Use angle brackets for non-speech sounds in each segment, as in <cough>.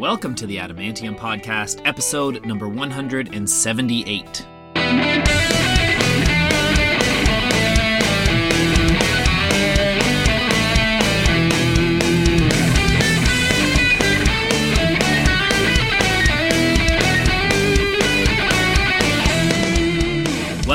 Welcome to the Adamantium Podcast, episode number 178.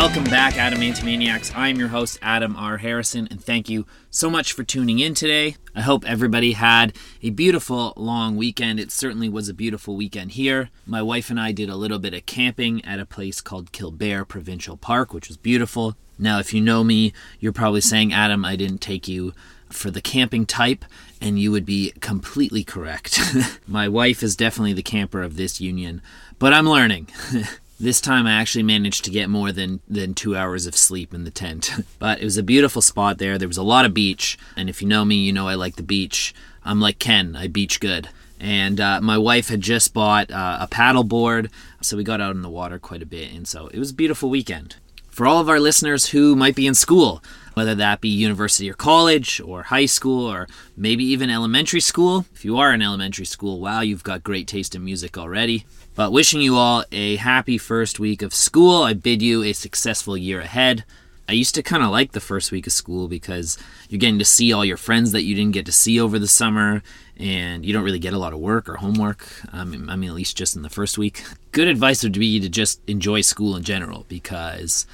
Welcome back, Adam Antimaniacs. I'm your host, Adam R. Harrison, and thank you so much for tuning in today. I hope everybody had a beautiful long weekend. It certainly was a beautiful weekend here. My wife and I did a little bit of camping at a place called Killbear Provincial Park, which was beautiful. Now, if you know me, you're probably saying, Adam, I didn't take you for the camping type, and you would be completely correct. <laughs> My wife is definitely the camper of this union, but I'm learning. <laughs> This time I actually managed to get more than, than two hours of sleep in the tent. <laughs> but it was a beautiful spot there. There was a lot of beach. And if you know me, you know I like the beach. I'm like Ken, I beach good. And uh, my wife had just bought uh, a paddle board. So we got out in the water quite a bit. And so it was a beautiful weekend. For all of our listeners who might be in school, whether that be university or college or high school or maybe even elementary school, if you are in elementary school, wow, you've got great taste in music already. But wishing you all a happy first week of school. I bid you a successful year ahead. I used to kind of like the first week of school because you're getting to see all your friends that you didn't get to see over the summer, and you don't really get a lot of work or homework. I mean, at least just in the first week. Good advice would be to just enjoy school in general because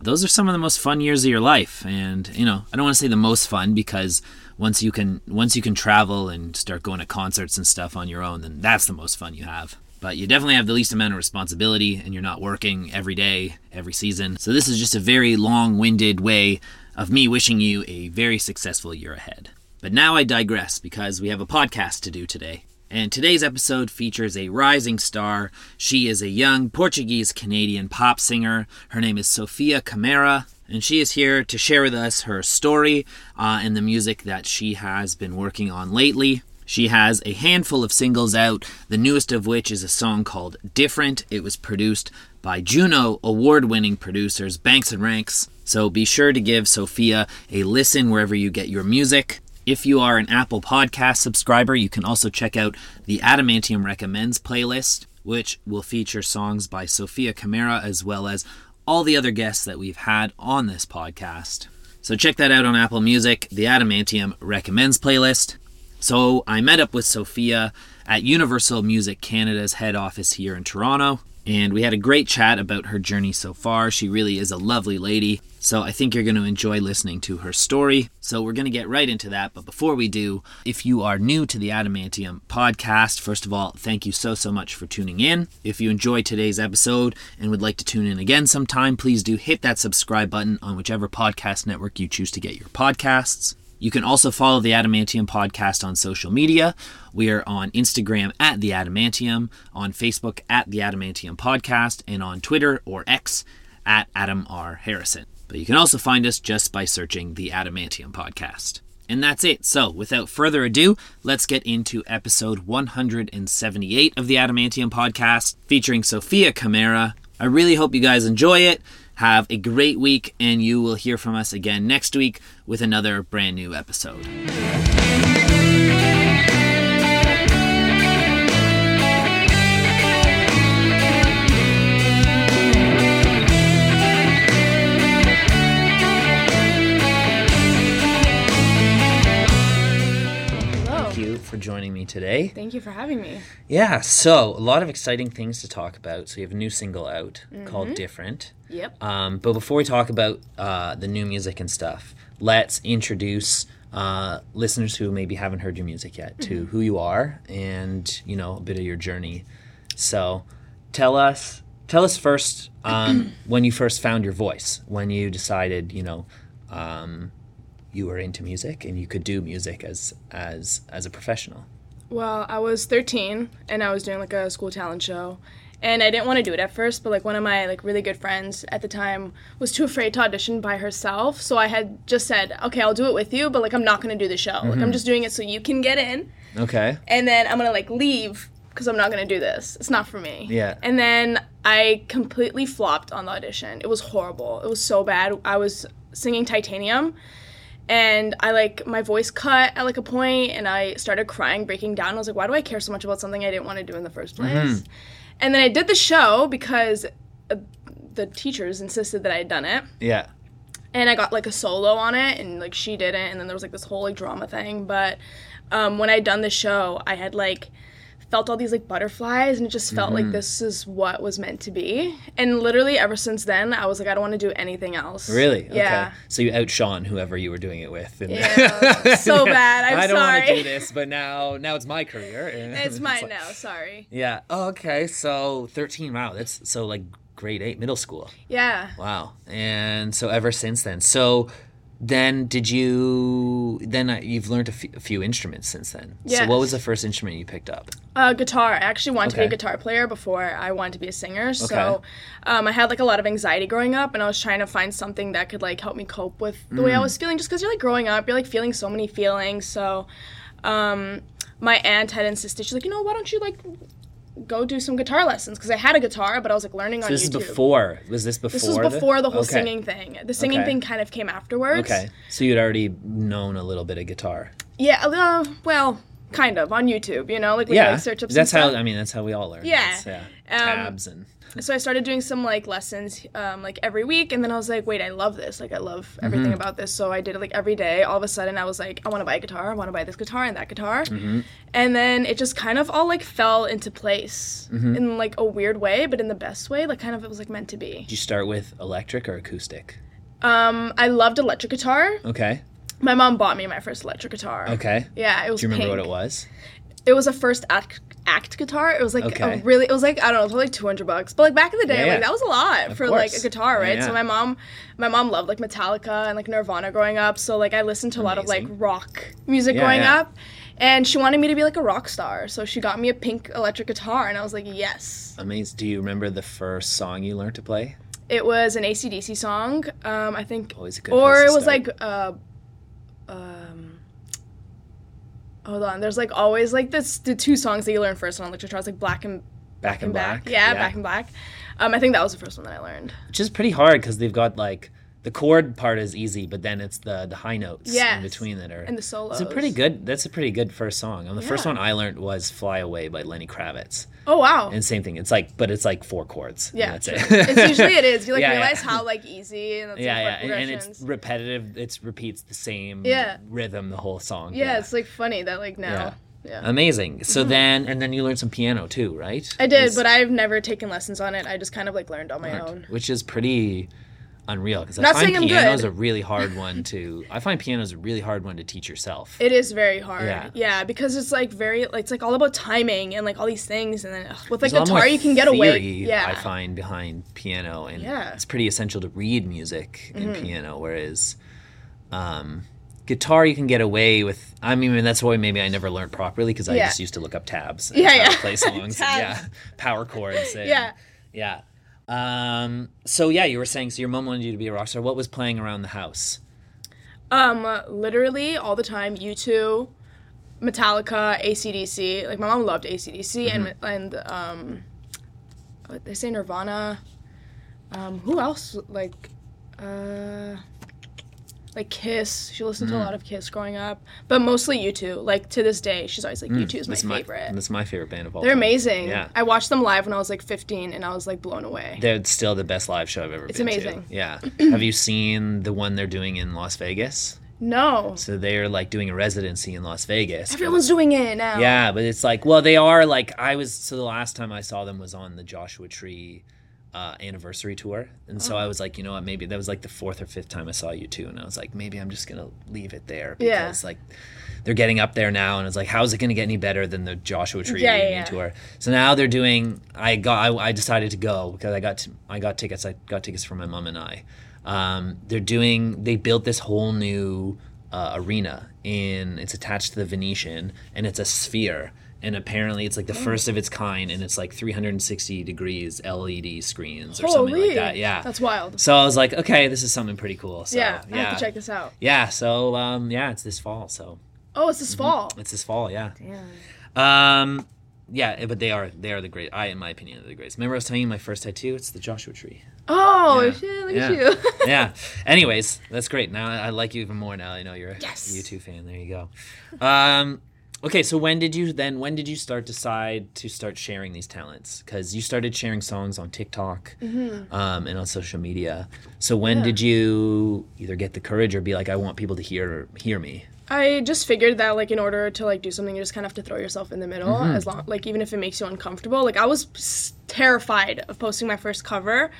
those are some of the most fun years of your life. And you know, I don't want to say the most fun because once you can once you can travel and start going to concerts and stuff on your own, then that's the most fun you have but you definitely have the least amount of responsibility and you're not working every day, every season. So this is just a very long-winded way of me wishing you a very successful year ahead. But now I digress because we have a podcast to do today. And today's episode features a rising star. She is a young Portuguese Canadian pop singer. Her name is Sofia Camara, and she is here to share with us her story uh, and the music that she has been working on lately. She has a handful of singles out, the newest of which is a song called Different. It was produced by Juno award winning producers Banx & Ranx. So be sure to give Sofia a listen wherever you get your music. If you are an Apple Podcast subscriber, you can also check out the Adamantium Recommends playlist, which will feature songs by Sofia Camara as well as all the other guests that we've had on this podcast. So check that out on Apple Music, the Adamantium Recommends playlist. So I met up with Sofia at Universal Music Canada's head office here in Toronto, and we had a great chat about her journey so far. She really is a lovely lady, so I think you're going to enjoy listening to her story. So we're going to get right into that, but before we do, if you are new to the Adamantium podcast, first of all, thank you so, so much for tuning in. If you enjoyed today's episode and would like to tune in again sometime, please do hit that subscribe button on whichever podcast network you choose to get your podcasts. You can also follow the Adamantium podcast on social media. We are on Instagram at the Adamantium, on Facebook at the Adamantium podcast, and on Twitter or X at Adam R. Harrison. But you can also find us just by searching the Adamantium podcast. And that's it. So, without further ado, let's get into episode 178 of the Adamantium podcast featuring Sofia Camara. I really hope you guys enjoy it. Have a great week, and you will hear from us again next week with another brand new episode. Joining me today. Thank you for having me. Yeah, so a lot of exciting things to talk about. So you have a new single out called Different. Yep. Um, but before we talk about uh, the new music and stuff, let's introduce uh, listeners who maybe haven't heard your music yet to who you are and you know a bit of your journey. So, tell us, tell us first um, <clears throat> when you first found your voice, when you decided, you know, um, you were into music and you could do music as as as a professional. Well, I was 13 and I was doing like a school talent show. And I didn't want to do it at first, but like one of my like really good friends at the time was too afraid to audition by herself. So I had just said, "Okay, I'll do it with you, but like I'm not going to do the show. Like I'm mm-hmm. just doing it so you can get in." Okay. and then I'm gonna like leave because I'm not gonna do this. It's not for me. Yeah. And then I completely flopped on the audition. It was horrible. It was so bad. I was singing Titanium, and I like my voice cut at like a point, and I started crying, breaking down. I was like, why do I care so much about something I didn't want to do in the first place? Mm-hmm. And then I did the show because uh, the teachers insisted that I had done it Yeah. and I got like a solo on it, and like she didn't, and then there was like this whole like drama thing. But um, when I had done the show, I had like felt all these like butterflies, and it just felt Mm-hmm. like this is what was meant to be. And literally ever since then, I was like, I don't want to do anything else. Really? Yeah. Okay. So you outshone whoever you were doing it with. and- Yeah, so <laughs> bad. I'm I don't want to do this, but now now it's my career. <laughs> It's mine like- now. Sorry. Yeah. Oh, okay. So 13. Wow. That's so like grade eight, middle school. Yeah. Wow. And so ever since then. So then did you then uh, you've learned a few, instruments since then. So what was the first instrument you picked up? Uh, guitar. I actually wanted to be a guitar player before I wanted to be a singer. So Okay. um, I had like a lot of anxiety growing up, and I was trying to find something that could like help me cope with the way I Mm. was feeling. Just because you're like growing up, you're like feeling so many feelings. So um, my aunt had insisted. She's like, you know, why don't you like go do some guitar lessons? Because I had a guitar, but I was like learning on YouTube. This is before. Was this before? This was before the, whole Okay. singing thing. The singing Okay. thing kind of came afterwards. Okay. So you'd already known a little bit of guitar. Yeah. Uh, well, kind of on YouTube. You know, like we Yeah. like search up. some that's how. I mean that's how we all learn. Yeah. Yeah. Um, Tabs and so I started doing some like lessons um, like every week, and then I was like, wait, I love this. Like I love everything Mm-hmm. about this. So I did it like every day. All of a sudden, I was like, I want to buy a guitar. I want to buy this guitar and that guitar. Mm-hmm. And then it just kind of all like fell into place Mm-hmm. in like a weird way, but in the best way. Like kind of it was like meant to be. did you start with electric or acoustic? Um, I loved electric guitar. Okay. My mom bought me my first electric guitar. Okay. Yeah, it was. Do you remember pink. what it was? It was a first act act guitar. It was like Okay. a really. It was like I don't know, it was like two hundred bucks. But like back in the day, Yeah, yeah. like that was a lot for like a guitar, right? Yeah, So my mom, my mom loved like Metallica and like Nirvana growing up. So like I listened to a lot of like rock music growing up. And she wanted me to be like a rock star, so she got me a pink electric guitar, and I was like, yes. Amazing. Do you remember the first song you learned to play? It was an ACDC song, um, I think, Always a good or it was start. like, uh, um, hold on. There's like always like this the two songs that you learn first on electric. It's like Black and Back in and Black. Back. Yeah, Back and Black. Um, I think that was the first one that I learned. Which is pretty hard because they've got like the chord part is easy, but then it's the the high notes in between that are. And the solos. It's a pretty good. That's a pretty good first song. And the first one I learned was "Fly Away" by Lenny Kravitz. Oh wow. And same thing. It's like, but it's like four chords. and yeah, that's it. it's usually it is. You like <laughs> Yeah, yeah. realize how <laughs> like easy and that's Yeah, like yeah, and, and it's repetitive. It repeats the same Yeah. rhythm the whole song. yeah, it's like funny that like now. Yeah. Yeah. amazing. So mm-hmm. then, and then you learned some piano too, right? I did, Is- but I've never taken lessons on it. I just kind of like learned on my own. which is pretty unreal because I Not find piano is a really hard <laughs> one to. I find piano is a really hard one to teach yourself. It is very hard. Yeah. Yeah. because it's like very it's like all about timing and like all these things and then ugh, with like There's a lot more guitar you can get away. Yeah. I find behind piano, and Yeah. Mm-hmm. it's pretty essential to read music in piano. Whereas, um, guitar you can get away with. I mean, that's why maybe I never learned properly because I Yeah. just used to look up tabs. And Yeah, yeah. play <laughs> songs. and, yeah, power chords. And, Yeah. yeah. Um, so yeah, you were saying so your mom wanted you to be a rock star. What was playing around the house? Um, literally all the time. U2, Metallica, ACDC. Like my mom loved ACDC and and um, what they say Nirvana. Um, who else? Like, uh, like Kiss. She listened to a hmm. lot of Kiss growing up, but mostly U2. Like to this day, she's always like hmm, U2 is my That's favorite. that's my favorite band of all. They're time. amazing. Yeah. I watched them live when I was like 15, and I was like blown away. They're still the best live show I've ever It's been amazing. to. Yeah. Have you seen the one they're doing in Las Vegas? no, So they're like doing a residency in Las Vegas. everyone's doing it now. Yeah, but it's like, well, they are like I was. So the last time I saw them was on the Joshua Tree uh, anniversary tour, and Oh. so I was like, you know what, maybe that was like the fourth or fifth time I saw you too, and I was like, maybe I'm just gonna leave it there Yeah. because like they're getting up there now, and it's like, how's it gonna get any better than the Joshua Tree Yeah, yeah, yeah. tour? So now they're doing. I got. I, I decided to go because I got. I got tickets. I got tickets for my mom and I. Um, they're doing. They built this whole new uh, arena in. It's attached to the Venetian, and it's a sphere. And apparently, it's like the first of its kind, and it's like 360 degrees LED screens or something like that. Yeah, that's wild. so I was like, okay, this is something pretty cool. So, yeah, yeah, I have to check this out. Yeah, so um, yeah, it's this fall. So Oh, it's this fall. it's this fall. Yeah. Damn. Um, yeah, but they are they are the great. I, in my opinion, are the greatest. Remember, I was telling you my first tattoo. It's the Joshua Tree. Oh Yeah. shit! Look Yeah. at you. <laughs> yeah. <laughs> Anyways, that's great. Now I like you even more. Now I know you're a Yes. U2 fan. There you go. Um, okay, so when did you then? When did you start decide to start sharing these talents? Because you started sharing songs on TikTok um, and on social media. So when Mm-hmm. Yeah. did you either get the courage or be like, I want people to hear hear me? I just figured that like in order to like do something, you just kind of have to throw yourself in the middle. Mm-hmm. As long like even if it makes you uncomfortable. Like I was terrified of posting my first cover.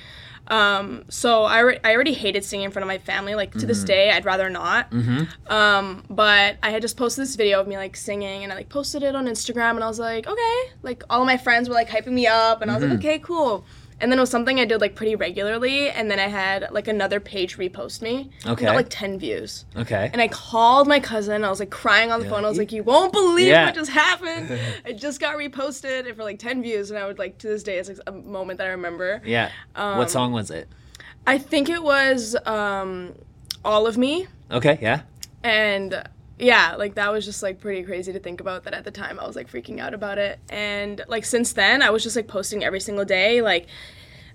Um, so I, re- I already hated singing in front of my family. Like to Mm-hmm. this day, I'd rather not. Um, but I had just posted this video of me like singing, and I like posted it on Instagram, and I was like, okay. Like all of my friends were like hyping me up, and I was Mm-hmm. like, okay, cool. And then it was something I did like pretty regularly, and then I had like another page repost me. Okay. Got like ten views. Okay. And I called my cousin. I was like crying on the Yeah. phone. I was like, "You won't believe Yeah. what just happened. <laughs> it just got reposted and for like ten views." And I would like to this day, it's like a moment that I remember. yeah. Um, what song was it? I think it was um, "All of Me," Okay. Yeah. and yeah, like that was just like pretty crazy to think about. That at the time I was like freaking out about it, and like since then I was just like posting every single day. Like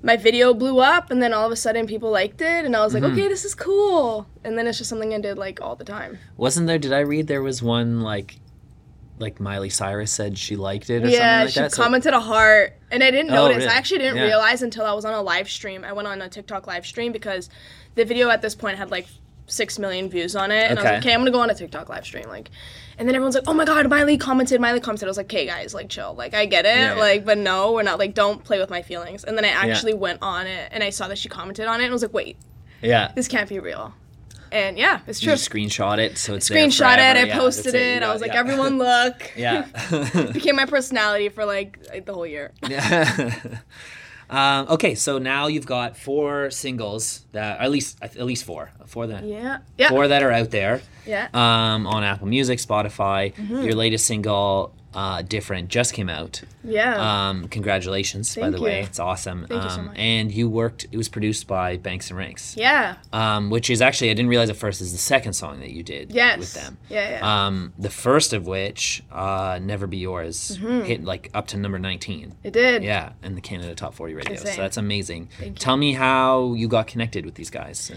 my video blew up, and then all of a sudden people liked it, and I was like, Mm-hmm. okay, this is cool. And then it's just something I did like all the time. Wasn't there? Did I read there was one like, like Miley Cyrus said she liked it or yeah, something like she that? So- commented a heart, and I didn't Oh, notice. really? I actually didn't Yeah. realize until I was on a live stream. I went on a TikTok live stream because the video at this point had like six million views on it, and I was Okay. like, okay, I'm gonna go on a TikTok live stream, like. And then everyone's like, "Oh my God, Miley commented! Miley commented!" I was like, "Okay, guys, like, chill. Like, I get it. Yeah, yeah. Like, but no, we're not. Like, don't play with my feelings." And then I actually went on it, and I saw that she commented on it, and I was like, "Wait, yeah. this can't be real." And yeah, it's true. you just screenshot it so it's there Screenshot it. I Yeah, posted it. You I was like, yeah. "Everyone, <laughs> look!" Yeah. <laughs> Became my personality for like, like the whole year. Yeah. <laughs> um, okay, so now you've got four singles that, at least at least four, four that Yeah. Yeah. four that are out there Yeah. um, on Apple Music, Spotify. Mm-hmm. Your latest single, uh, "Different," just came out. yeah. Um, congratulations, by Thank the way, you. it's awesome. Thank you so um, much. And you worked; it was produced by Banx & Ranx, yeah. um, which is actually I didn't realize at first is the second song that you did Yes. with them. Yeah. Yeah. Um, the first of which, uh, "Never Be Yours," Mm-hmm. hit like up to number nineteen. it did. Yeah, in the Canada Top 40 radio. So that's amazing. Thank you. Tell me how you got connected with these guys.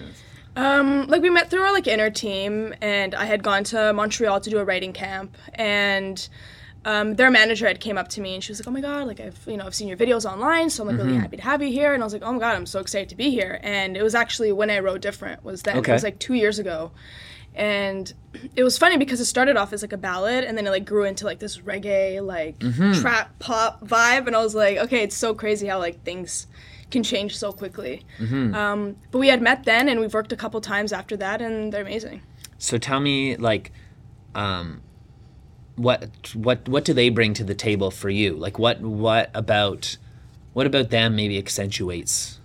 Um, like we met through our like inner team, and I had gone to Montreal to do a writing camp, and um, their manager had came up to me and she was like, "Oh my god, like I've you know I've seen your videos online, so I'm like Mm-hmm. really happy to have you here." And I was like, "Oh my god, I'm so excited to be here." And it was actually when I wrote different was then Okay. it was like two years ago, and it was funny because it started off as like a ballad and then it like grew into like this reggae like Mm-hmm. trap pop vibe, and I was like, okay, it's so crazy how like things can change so quickly. Mm-hmm. Um, but we had met then, and we've worked a couple times after that, and they're amazing. So tell me, like, um, what what what do they bring to the table for you? Like, what what about what about them maybe accentuates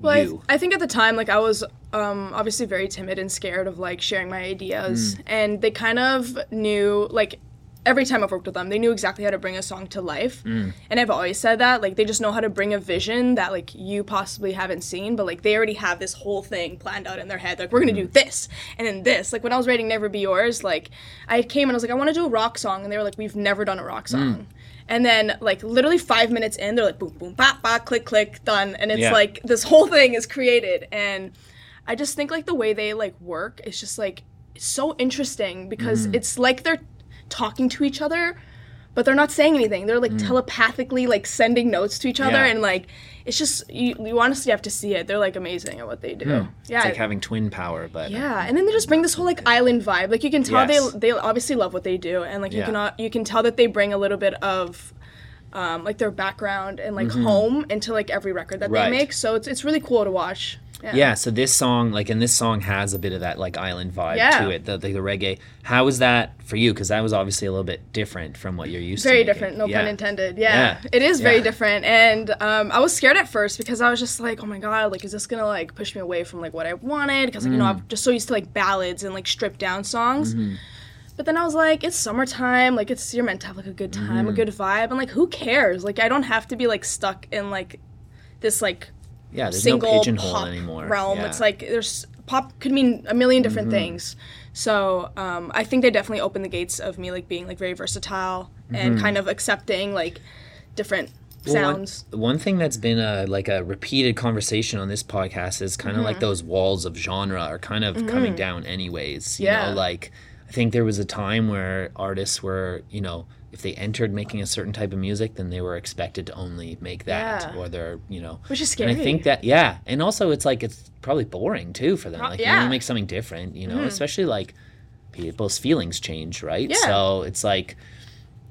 Well, I, you? I think at the time, like I was um, obviously very timid and scared of like sharing my ideas, Mm. and they kind of knew like every time I've worked with them, they knew exactly how to bring a song to life. Mm. And I've always said that like they just know how to bring a vision that like you possibly haven't seen, but like they already have this whole thing planned out in their head. Like we're gonna Mm. do this and then this. Like when I was writing Never Be Yours, like I came and I was like I want to do a rock song, and they were like we've never done a rock Mm. song. And then, like literally five minutes in, they're like, boom, boom, bop, bop, click, click, done. And it's Yeah. like this whole thing is created. And I just think like the way they like work is just like so interesting because it's like they're talking to each other, but they're not saying anything. They're like telepathically like sending notes to each other, Yeah. and like it's just you, you honestly have to see it. They're like amazing at what they do. Yeah. It's like having twin power, but Yeah, and then they just bring this whole like island vibe. Like you can tell Yes. they they obviously love what they do, and like you Yeah. can uh, you can tell that they bring a little bit of um, like their background and like home into like every record that Mm-hmm. Right. they make. So it's it's really cool to watch. Yeah, so this song, like, and this song has a bit of that like island vibe Yeah. to it, the, the the reggae. How was that for you? Because that was obviously a little bit different from what you're used very to. Very different no Yeah. pun intended yeah, it is very different and um, i was scared at first because i was just like oh my god like is this gonna like push me away from like what i wanted because like you know Mm. i'm just so used to like ballads and like stripped down songs Mm-hmm. but then i was like it's summertime like it's you're meant to have like a good time Mm-hmm. a good vibe and like who cares like i don't have to be like stuck in like this like Yeah, there's single no pigeonhole pop anymore. realm Yeah. it's like there's pop could mean a million different Mm-hmm. things. So um, I think they definitely opened the gates of me like being like very versatile Mm-hmm. and kind of accepting like different sounds. One, one thing that's been a like a repeated conversation on this podcast is kind of Mm-hmm. like those walls of genre are kind of coming down anyways. You Yeah. know, like I think there was a time where artists were, you know, if they entered making a certain type of music, then they were expected to only make that, Yeah. or they're, you know, Which is scary. And I think that yeah, and also it's like it's probably boring too for them. Pro- like you yeah. Mm-hmm. want to make something different, you know, especially like people's feelings change, right? Yeah. So it's like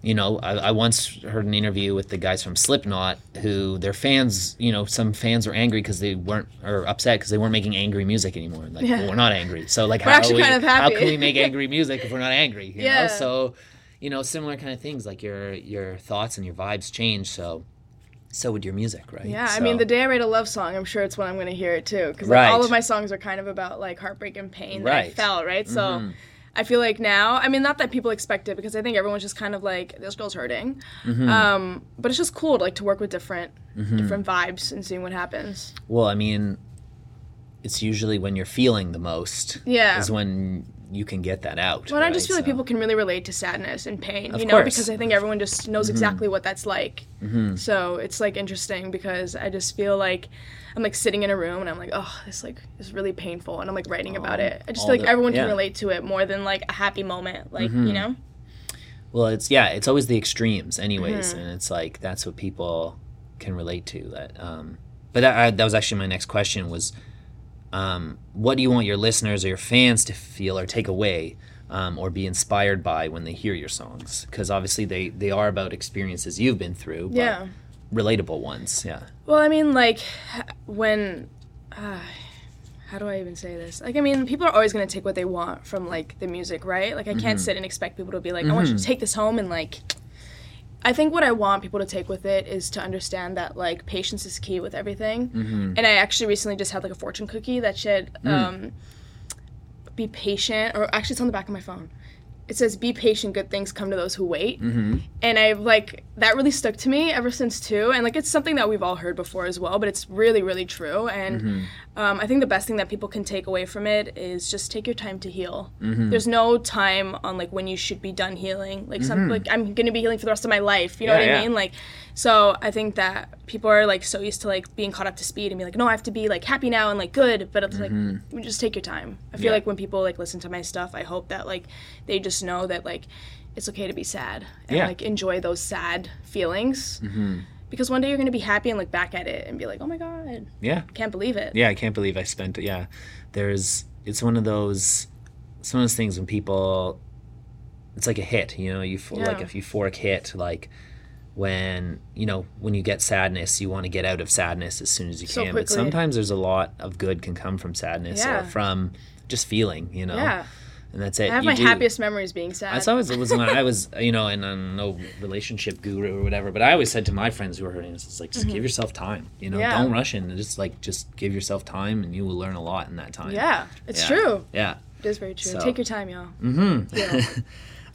you know, I, I once heard an interview with the guys from Slipknot who their fans, you know, some fans were angry because they weren't or upset because they weren't making angry music anymore. Like, Yeah. well, we're not angry, so like, We're how we, kind of how can we make angry music if we're not angry? You <laughs> Yeah. know, so you know, similar kind of things. Like your your thoughts and your vibes change, so so would your music, right? Yeah, I mean, the day I write a love song, I'm sure it's when I'm going to hear it too. Because Right. all of my songs are kind of about like heartbreak and pain that I Right. Mm-hmm. felt, right? So I feel like now, I mean, not that people expect it because I think everyone's just kind of like, this girl's hurting. Mm-hmm. Um, but it's just cool to like to work with different different vibes and seeing what happens. Well, I mean, it's usually when you're feeling the most. Yeah. Is when you can get that out. But I just right? feel like people can really relate to sadness and pain, Of you know, course. because I think everyone just knows exactly what that's like. Mm-hmm. So it's like interesting because I just feel like I'm like sitting in a room and I'm like, oh, this like is really painful, and I'm like writing about it. I just feel like the- everyone yeah. Mm-hmm. can relate to it more than like a happy moment, like you know. Well, it's yeah, it's always the extremes, anyways, Mm-hmm. and it's like that's what people can relate to. That, um, but that, I, that was actually my next question was, um, what do you want your listeners or your fans to feel or take away, um, or be inspired by when they hear your songs? Because obviously they they are about experiences you've been through, but Yeah. relatable ones. Yeah, Well, I mean, like when. Uh, how do I even say this? Like, I mean, people are always gonna take what they want from like the music, right? Like, I Mm-hmm. can't sit and expect people to be like, I want you to take this home and like. I think what I want people to take with it is to understand that like patience is key with everything. Mm-hmm. And I actually recently just had like a fortune cookie that said, Mm. um, "Be patient," or actually it's on the back of my phone. It says, "Be patient. Good things come to those who wait." Mm-hmm. and I've like that really stuck to me ever since too. And like it's something that we've all heard before as well, but it's really really true. And Mm-hmm. Um, I think the best thing that people can take away from it is just take your time to heal. Mm-hmm. There's no time on like when you should be done healing. Like some like I'm gonna be healing for the rest of my life. You know Mm-hmm. Yeah, what I yeah. mean? Like so I think that people are like so used to like being caught up to speed and be like, no, I have to be like happy now and like good. But it's like just take your time. I feel Mm-hmm. Yeah. like when people like listen to my stuff, I hope that like they just know that like it's okay to be sad and like enjoy those sad feelings. Because one day you're gonna be happy and look back at it and be like, oh my god, yeah. can't believe it. yeah, I can't believe I spent. Yeah, there's. It's one of those. It's one of those things when people. It's like a hit, you know. You feel like Yeah. a euphoric hit, like when you know when you get sadness, you want to get out of sadness as soon as you So can. But sometimes there's a lot of good can come from sadness or from just feeling, you know. Yeah. And that's it. I have You my do- happiest memories being sad. That's always was when I was, you know, and I'm no relationship guru or whatever, but I always said to my friends who were hurting, it's like just give yourself time, you know, Mm-hmm. Yeah. don't rush in, just like just give yourself time, and you will learn a lot in that time. yeah, it's Yeah. true. Yeah. It is very true. So- Take your time, y'all. Mm-hmm. Yeah. <laughs>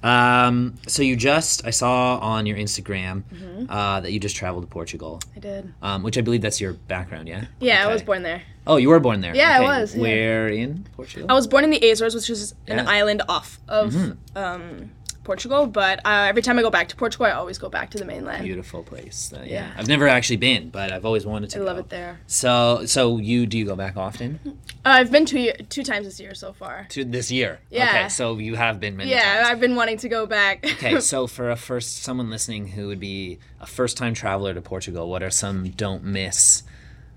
Um. So you just I saw on your Instagram Mm-hmm. uh, that you just traveled to Portugal, I did. um, which I believe that's your background, yeah. Yeah, I was born there. Oh, you were born there. Yeah, I was, yeah. Where in Portugal? I was born in the Azores, which is an Yeah. Mm-hmm. island off of um, Portugal. But uh, every time I go back to Portugal, I always go back to the mainland. Beautiful place. Uh, yeah. Yeah. I've never actually been, but I've always wanted to. I love it there. So, so you do you go back often? Uh, I've been two two times this year so far. to this year. Yeah. Okay, so you have been many times. Yeah, times. I've been wanting to go back. <laughs> Okay, so for a first someone listening who would be a first time traveler to Portugal, what are some don't miss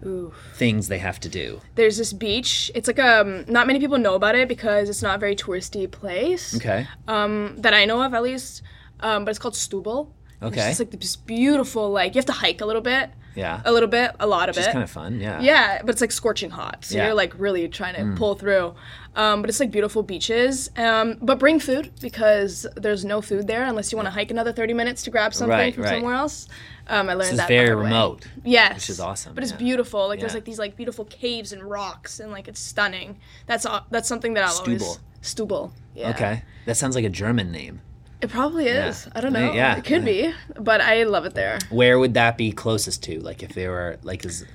Ooh. things they have to do? There's this beach. It's like um, not many people know about it because it's not a very touristy place. Okay. Um, that I know of at least. Um, but it's called Stubble. Okay. It's like this beautiful like you have to hike a little bit, Yeah. a little bit, a lot of It's it. It's kind of fun. Yeah. Yeah, but it's like scorching hot. So Yeah. Mm. you're like really trying to pull through. Um, but it's like beautiful beaches. Um, but bring food because there's no food there unless you want to hike another 30 minutes to grab something Right, from right. somewhere else. Um, I learned It's that. very hard way. remote. Yes. which is awesome, But it's yeah. beautiful. Like Yeah. there's like these like beautiful caves and rocks and like it's stunning. That's all, that's something that I'll always Stubble. Stubble. Yeah. Okay. That sounds like a German name. It probably is. I don't know. Yeah. It could be, but I love it there. Where would that be closest to? Like if they were like is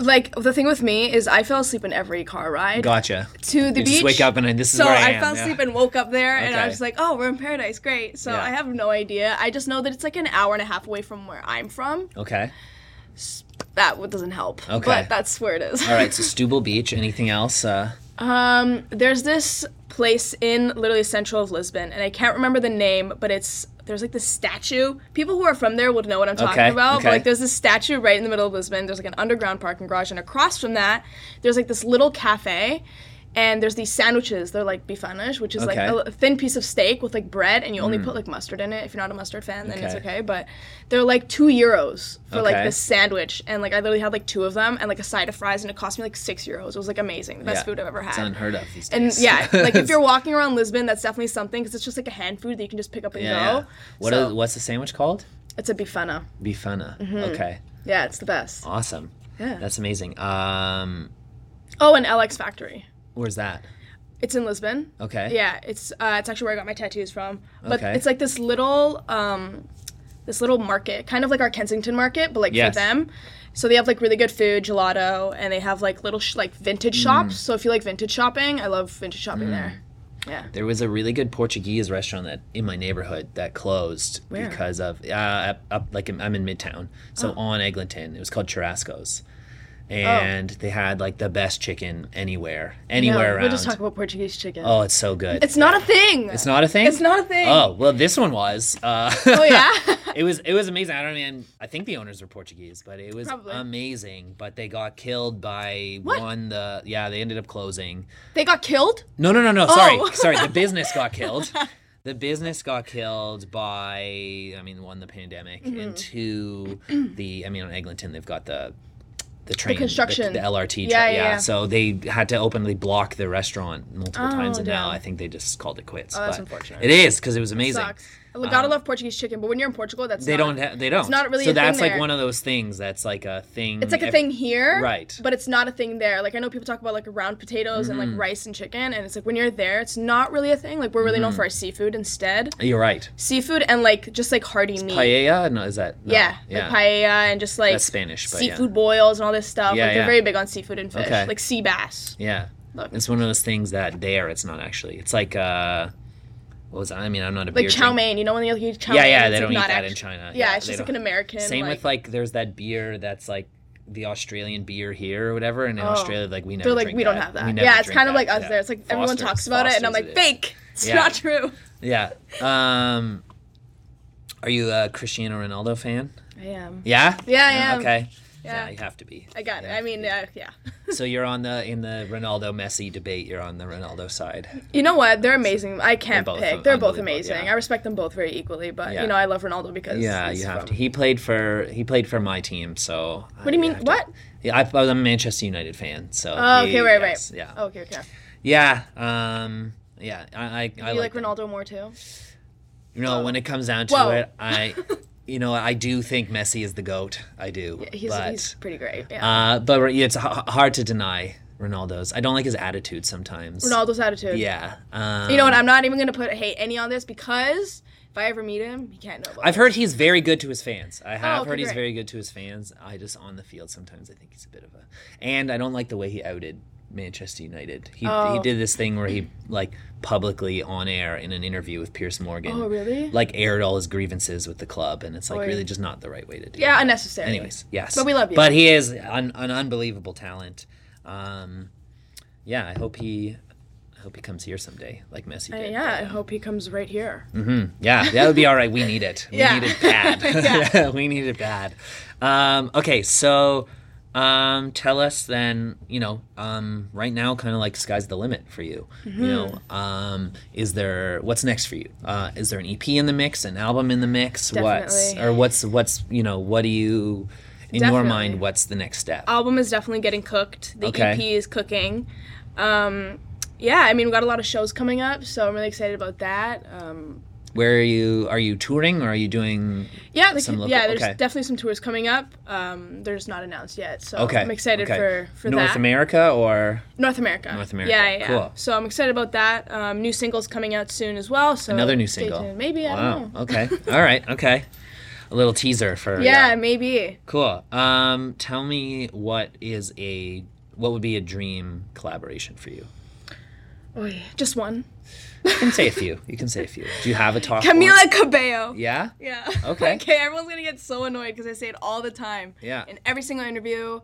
Like the thing with me is I fell asleep in every car ride Gotcha. to the You beach. just wake up and this is so where I I, am, fell yeah. asleep and woke up there, and I was like, "Oh, we're in paradise, great." So Yeah. I have no idea. I just know that it's like an hour and a half away from where I'm from. Okay. That doesn't help. Okay. but that's where it is. All right. So <laughs> Stubble Beach. Anything else? Uh, Um, there's this place in literally central of Lisbon, and I can't remember the name, but it's there's like this statue. People who are from there would know what I'm talking Okay, about. okay. But like there's this statue right in the middle of Lisbon. There's like an underground parking garage, and across from that, there's like this little cafe. And there's these sandwiches. They're like bifanas, which is Okay. Mm. like a thin piece of steak with like bread, and you only put like mustard in it. If you're not a mustard fan, then it's Okay. okay. But they're like two euros for like this sandwich, and like I literally had like two of them, and like a side of fries, and it cost me like six euros. It was like amazing, the best yeah. food I've ever had. It's unheard of these days. And yeah, <laughs> like if you're walking around Lisbon, that's definitely something because it's just like a hand food that you can just pick up and yeah, go. yeah. What so, are- what's the sandwich called? it's a bifana. Bifana. Okay. Yeah, it's the best. Awesome. Yeah. That's amazing. Um, Oh, and LX Factory. Where's that? It's in Lisbon. Okay. Yeah, it's uh, it's actually where I got my tattoos from. But Okay. it's like this little um, this little market, kind of like our Kensington market, but like Yes. for them. So they have like really good food, gelato, and they have like little sh- like vintage Mm. shops. So if you like vintage shopping, I love vintage shopping there. Yeah. There was a really good Portuguese restaurant that in my neighborhood that closed Where? because of uh, up, up like I'm in Midtown, so Oh. on Eglinton. It was called Churrasco's, and they had like the best chicken anywhere, anywhere No, around. We'll just talk about Portuguese chicken. oh, it's so good. It's not a thing. It's not a thing. It's not a thing. Oh well, this one was. Uh, Oh yeah. <laughs> it was it was amazing. I don't mean I think the owners were Portuguese, but it was Probably. amazing. But they got killed by What? one the yeah they ended up closing. they got killed. No no no no sorry Oh. sorry the business got <laughs> killed. The business got killed by I mean one the pandemic Mm-hmm. and two the I mean on Eglinton they've got the the train construction. the, the LRT Yeah, train yeah, yeah. so they had to openly block the restaurant multiple Oh, times and now. I think they just called it quits. Oh, that's but unfortunate. It is because it was amazing. Sucks. I gotta love Portuguese chicken, but when you're in Portugal, that's Um, They not, don't. Ha- they don't. It's not really So a thing that's like there. one of those things that's like a thing. It's like a ev- thing here, Right. But it's not a thing there. Like I know people talk about like round potatoes and Mm-hmm. like rice and chicken, and it's like when you're there, it's not really a thing. Like we're really known Mm-hmm. for our seafood instead, You're right. seafood and like just like hearty meat. Paella? No, is that? no. Yeah, yeah. like paella and just like That's Spanish, but yeah. seafood boils and all this stuff. Yeah, like they're very big on seafood and fish, Okay. like sea bass. Yeah. It's one of those things that there it's not actually. It's like uh, what was? I mean, I'm not a Like beer chow mein, you know when they like eat chow Yeah, mein? yeah, it's, they don't eat not that in China. Yeah, Yeah, it's just like an American. Same with like there's that beer that's like the Australian beer here or whatever, and in Oh. Australia like we never. they're like we don't that. have that. Yeah, it's kind of like us yeah. there. It's like everyone talks about it, and I'm like it fake. It's Yeah. not true. Yeah. Um, are you a Cristiano Ronaldo fan? I am. Yeah. Yeah, I am. Okay. Yeah. Yeah, you have to be. I got Yeah. it. I mean, uh, yeah. <laughs> So you're on the in the Ronaldo Messi debate. You're on the Ronaldo side. You know what? They're amazing. I can't They're pick. They're both amazing. yeah. I respect them both very equally, but Yeah. you know, I love Ronaldo because Yeah, you have from- to. He played for he played for my team. So What do you mean? What? Yeah, I, was a Manchester United fan. So Oh, he- okay, right, yes, right. Yeah, Okay, okay. yeah. Um, yeah. I I, Do I you like them. Ronaldo more too? You know, when it comes down to Whoa. it, I, <laughs> you know, I do think Messi is the goat. I do. Yeah, He's but he's pretty great. Yeah. uh, but it's h- hard to deny Ronaldo's. I don't like his attitude sometimes. Ronaldo's attitude. Yeah. Um, You know what? I'm not even gonna put hate any on this because if I ever meet him, he can't know. I've it. heard he's very good to his fans. I have Oh, okay, heard he's great. very good to his fans. I just on the field sometimes I think he's a bit of a, and I don't like the way he outed Manchester United. He he Oh. did this thing where he like publicly on air in an interview with Piers Morgan. Oh, really? Like aired all his grievances with the club, and it's like Oy. really just not the right way to do. Yeah, it. unnecessary. Anyways, yes. But we love you. But he is an, an unbelievable talent. Um, yeah, I hope he. I hope he comes here someday, like Messi Uh, yeah, I but, uh, hope he comes right here. Mm-hmm. Yeah, that would be all right. We need it. We <laughs> Yeah. need it bad. <laughs> Yeah. <laughs> we need it bad. Um, okay, so um, tell us then. You know, um, right now, kind of like sky's the limit for you. You know, Mm-hmm. um, is there what's next for you? Uh, is there an EP in the mix, an album in the mix? What's Definitely. or what's what's you know what do you in your mind? What's the next step? Album is definitely getting cooked. The Okay. EP is cooking. Um, yeah, I mean, we got a lot of shows coming up, so I'm really excited about that. Um, Where are you? Are you touring or are you doing? yeah, like, local- yeah, there's okay. definitely some tours coming up. Um, they're just not announced yet, so Okay, I'm excited okay. for for North that. America or North America. North America, Yeah, yeah, yeah. cool. So I'm excited about that. Um, new singles coming out soon as well. So another new single? tuned. Maybe I wow. don't know. okay. All right. Okay. A little teaser for <laughs> Yeah, maybe. Cool. Um, tell me what is a what would be a dream collaboration for you? Oy, just one. You can say a few. You can say a few. Do you have a top? Camila one? Cabello. Yeah. Yeah. Okay. <laughs> okay, everyone's gonna get so annoyed because I say it all the time. Yeah. In every single interview.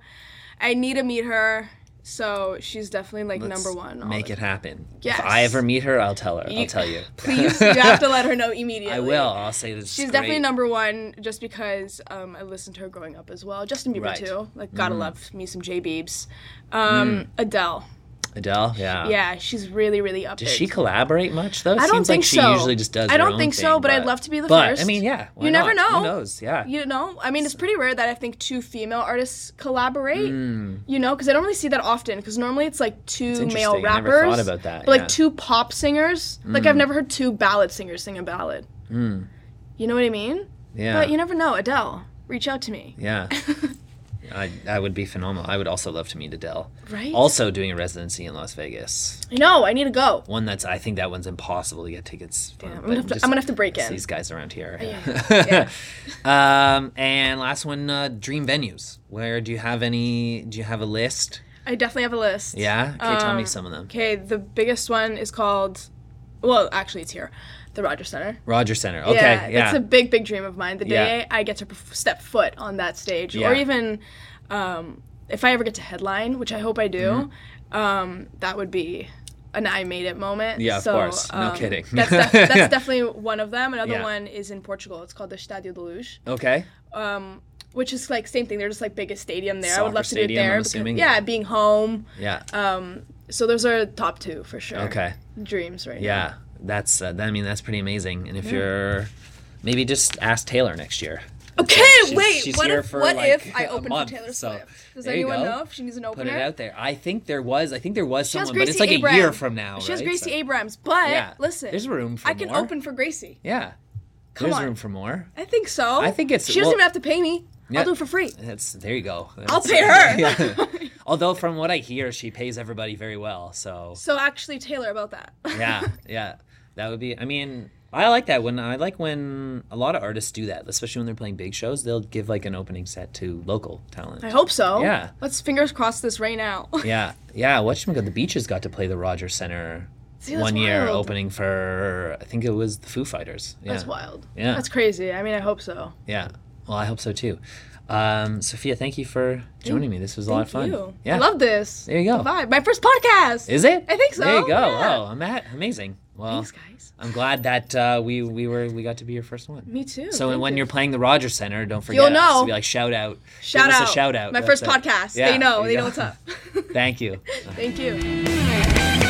I need to meet her. So she's definitely like Let's number one. Make it happen. Yes. If I ever meet her, I'll tell her. I'll tell you. <laughs> Please, you have to let her know <laughs> immediately. I will. I'll say this. is She's definitely great. number one just because um, I listened to her growing up as well. Justin Bieber Right. Mm. too. Like gotta love me some J Beebs. Um, Adele. Adele. Yeah. Yeah, she's really really up Does there. she collaborate much though? I don't seems think like she so. usually just does. I don't think so, thing, but I'd love to be the but, first. I mean, yeah. You never not? know. Who knows? Yeah. You know, I mean, it's pretty rare that I think two female artists collaborate. Hmm. You know, because I don't really see that often. Because normally it's like two male rappers. never thought about that, But like yeah. Hmm. two pop singers. Like I've never heard two ballad singers sing a ballad. You know what I mean? yeah. But you never know. Adele, reach out to me. Yeah. <laughs> I, that would be phenomenal. I would also love to meet Adele. Right? Also doing a residency in Las Vegas. I know. I need to go. One that's I think that one's impossible to get tickets. For, I'm gonna, have to, I'm gonna have to break in. These guys around here. <laughs> Yeah. um, and last one, uh, dream venues. Where do you have any? Do you have a list? I definitely have a list. Yeah. Okay, tell me Um, some of them. Okay, the biggest one is called. Well, actually, it's here, the Rogers Center. Roger Center. Okay. yeah, Yeah. it's a big, big dream of mine. The Yeah. day I get to step foot on that stage, Yeah. or even um, if I ever get to headline, which I hope I do, um, that would be an I made it moment. Mm-hmm. Yeah, of So, course. No um, kidding. That's, def- <laughs> that's definitely one of them. Another Yeah. one is in Portugal. It's called the Stadio de Luz, okay. um, which is like same thing. They're just like biggest stadium there. I Soccer would love to stadium, do it there. Because- assuming, yeah, yeah. being home. Yeah. Um, so those are top two for sure. okay. Dreams right now. Yeah. That's. Uh, that, I mean, that's pretty amazing. And if you're, maybe just ask Taylor next year. Okay, She's- wait. she's what here if for, what like, if I open month, for Taylor so Does anyone know if she needs an opener? Put it out there. I think there was. I think there was She someone, but it's like Abrams. a year from now. She has? Gracie So- Abrams, but Yeah. listen, There's room for I can more. open for Gracie. Yeah. Come There's on. room for more. I think so. I think it's- She doesn't well- even have to pay me. Yeah. I'll do it for free. That's there you go. I'll pay her. <laughs> Yeah. <laughs> Although from what I hear, she pays everybody very well. So So actually, Taylor about that. yeah, <laughs> yeah, that would be. I mean, I like that when I like when a lot of artists do that, especially when they're playing big shows. They'll give like an opening set to local talent. I hope so. Yeah. Let's fingers cross this right <laughs> now. Yeah, yeah. Whatchamacallit, the Beaches got to play the Rogers Center See, one year, wild. opening for I think it was the Foo Fighters. Yeah. That's wild. Yeah. That's crazy. I mean, I hope so. Yeah. Well, I hope so too. Um, Sofia, thank you for joining me. This was a lot of fun. Thank you. Yeah. I love this. There you go. Vibe. My first podcast. Is it? I think so, There you go. yeah. Oh, I'm at, amazing. Well, Thanks, guys. I'm glad that uh, we we were we got to be your first one. Me too. So when you. you're playing the Rogers Center, don't forget You'll us. know. Be like shout out. shout Give out, us a shout out. my That's first it. podcast. Yeah, they know. They know what's up. <laughs> Thank you. <laughs> Thank you.